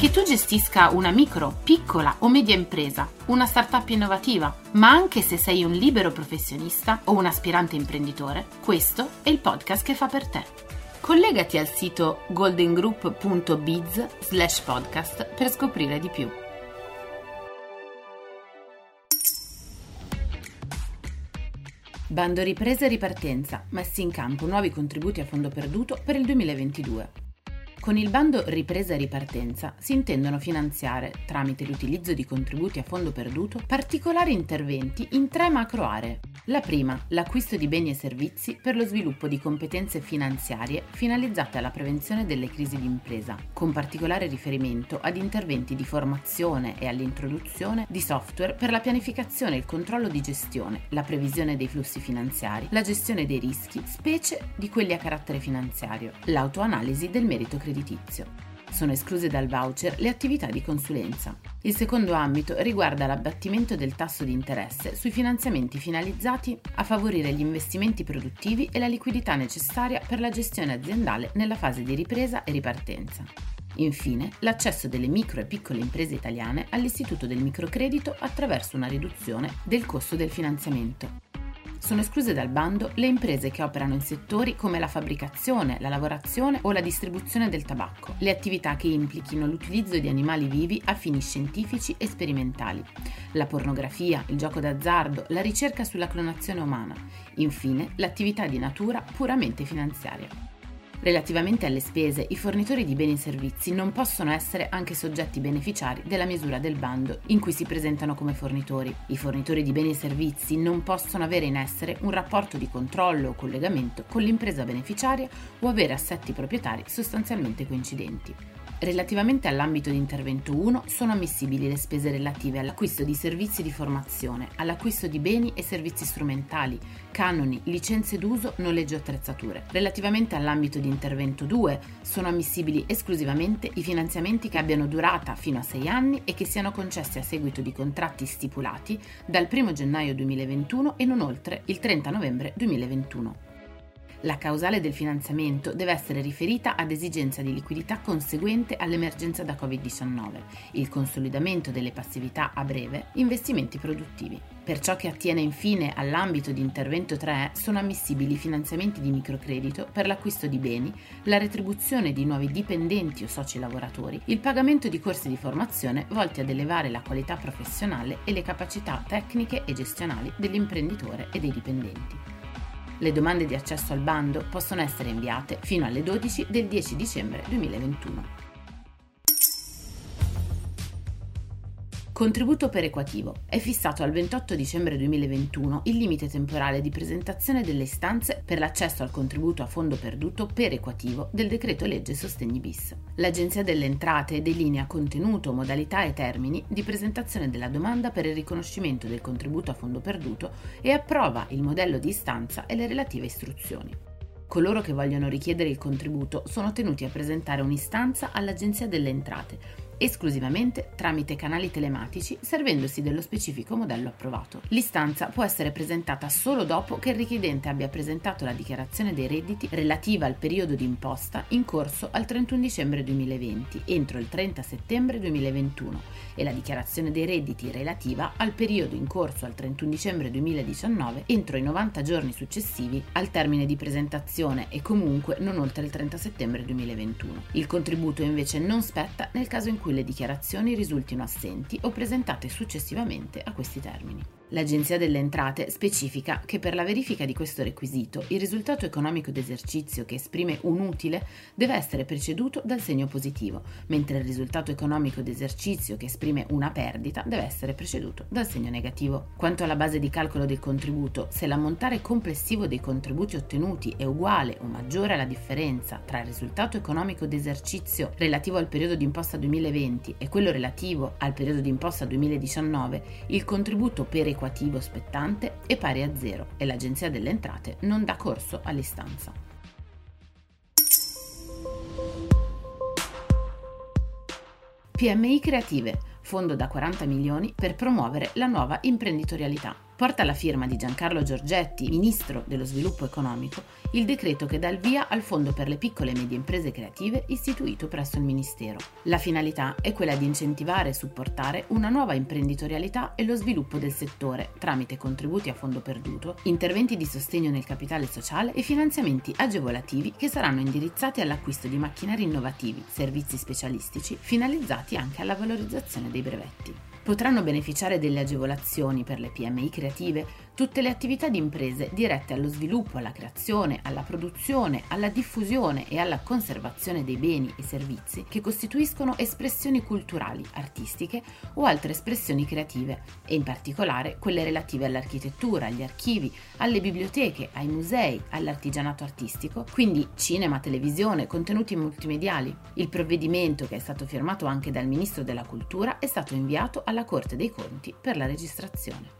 Che tu gestisca una micro, piccola o media impresa, una startup innovativa, ma anche se sei un libero professionista o un aspirante imprenditore, questo è il podcast che fa per te. Collegati al sito goldengroup.biz slash podcast per scoprire di più. Bando ripresa e ripartenza, messi in campo nuovi contributi a fondo perduto per il 2022. Con il bando Ripresa e ripartenza si intendono finanziare, tramite l'utilizzo di contributi a fondo perduto, particolari interventi in tre macro aree. La prima, l'acquisto di beni e servizi per lo sviluppo di competenze finanziarie finalizzate alla prevenzione delle crisi d'impresa, con particolare riferimento ad interventi di formazione e all'introduzione di software per la pianificazione e il controllo di gestione, la previsione dei flussi finanziari, la gestione dei rischi, specie di quelli a carattere finanziario, l'autoanalisi del merito creditizio. Sono escluse dal voucher le attività di consulenza. Il secondo ambito riguarda l'abbattimento del tasso di interesse sui finanziamenti finalizzati a favorire gli investimenti produttivi e la liquidità necessaria per la gestione aziendale nella fase di ripresa e ripartenza. Infine, l'accesso delle micro e piccole imprese italiane all'istituto del microcredito attraverso una riduzione del costo del finanziamento. Sono escluse dal bando le imprese che operano in settori come la fabbricazione, la lavorazione o la distribuzione del tabacco, le attività che implichino l'utilizzo di animali vivi a fini scientifici e sperimentali, la pornografia, il gioco d'azzardo, la ricerca sulla clonazione umana, infine l'attività di natura puramente finanziaria. Relativamente alle spese, i fornitori di beni e servizi non possono essere anche soggetti beneficiari della misura del bando in cui si presentano come fornitori. I fornitori di beni e servizi non possono avere in essere un rapporto di controllo o collegamento con l'impresa beneficiaria o avere assetti proprietari sostanzialmente coincidenti. Relativamente all'ambito di intervento 1 sono ammissibili le spese relative all'acquisto di servizi di formazione, all'acquisto di beni e servizi strumentali, canoni, licenze d'uso, noleggio e attrezzature. Relativamente all'ambito di intervento 2 sono ammissibili esclusivamente i finanziamenti che abbiano durata fino a 6 anni e che siano concessi a seguito di contratti stipulati dal 1 gennaio 2021 e non oltre il 30 novembre 2021. La causale del finanziamento deve essere riferita ad esigenza di liquidità conseguente all'emergenza da Covid-19, il consolidamento delle passività a breve, investimenti produttivi. Per ciò che attiene infine all'ambito di intervento 3 sono ammissibili finanziamenti di microcredito per l'acquisto di beni, la retribuzione di nuovi dipendenti o soci lavoratori, il pagamento di corsi di formazione volti ad elevare la qualità professionale e le capacità tecniche e gestionali dell'imprenditore e dei dipendenti. Le domande di accesso al bando possono essere inviate fino alle 12 del 10 dicembre 2021. Contributo perequativo. È fissato al 28 dicembre 2021 il limite temporale di presentazione delle istanze per l'accesso al contributo a fondo perduto perequativo del decreto legge Sostegni bis. L'Agenzia delle Entrate delinea contenuto, modalità e termini di presentazione della domanda per il riconoscimento del contributo a fondo perduto e approva il modello di istanza e le relative istruzioni. Coloro che vogliono richiedere il contributo sono tenuti a presentare un'istanza all'Agenzia delle Entrate esclusivamente tramite canali telematici servendosi dello specifico modello approvato. L'istanza può essere presentata solo dopo che il richiedente abbia presentato la dichiarazione dei redditi relativa al periodo di imposta in corso al 31 dicembre 2020 entro il 30 settembre 2021 e la dichiarazione dei redditi relativa al periodo in corso al 31 dicembre 2019 entro i 90 giorni successivi al termine di presentazione e comunque non oltre il 30 settembre 2021. Il contributo invece non spetta nel caso in cui le dichiarazioni risultino assenti o presentate successivamente a questi termini. L'Agenzia delle Entrate specifica che per la verifica di questo requisito il risultato economico d'esercizio che esprime un utile deve essere preceduto dal segno positivo, mentre il risultato economico d'esercizio che esprime una perdita deve essere preceduto dal segno negativo. Quanto alla base di calcolo del contributo, se l'ammontare complessivo dei contributi ottenuti è uguale o maggiore alla differenza tra il risultato economico d'esercizio relativo al periodo d'imposta 2020 e quello relativo al periodo d'imposta 2019, il contributo per equativo spettante è pari a zero e l'Agenzia delle Entrate non dà corso all'istanza. PMI Creative, fondo da 40 milioni per promuovere la nuova imprenditorialità porta la firma di Giancarlo Giorgetti, ministro dello sviluppo economico, il decreto che dà il via al Fondo per le piccole e medie imprese creative istituito presso il Ministero. La finalità è quella di incentivare e supportare una nuova imprenditorialità e lo sviluppo del settore tramite contributi a fondo perduto, interventi di sostegno nel capitale sociale e finanziamenti agevolativi che saranno indirizzati all'acquisto di macchinari innovativi, servizi specialistici, finalizzati anche alla valorizzazione dei brevetti. Potranno beneficiare delle agevolazioni per le PMI creative tutte le attività di imprese dirette allo sviluppo, alla creazione, alla produzione, alla diffusione e alla conservazione dei beni e servizi che costituiscono espressioni culturali, artistiche o altre espressioni creative e in particolare quelle relative all'architettura, agli archivi, alle biblioteche, ai musei, all'artigianato artistico, quindi cinema, televisione, contenuti multimediali. Il provvedimento, che è stato firmato anche dal Ministro della Cultura, è stato inviato alla Corte dei Conti per la registrazione.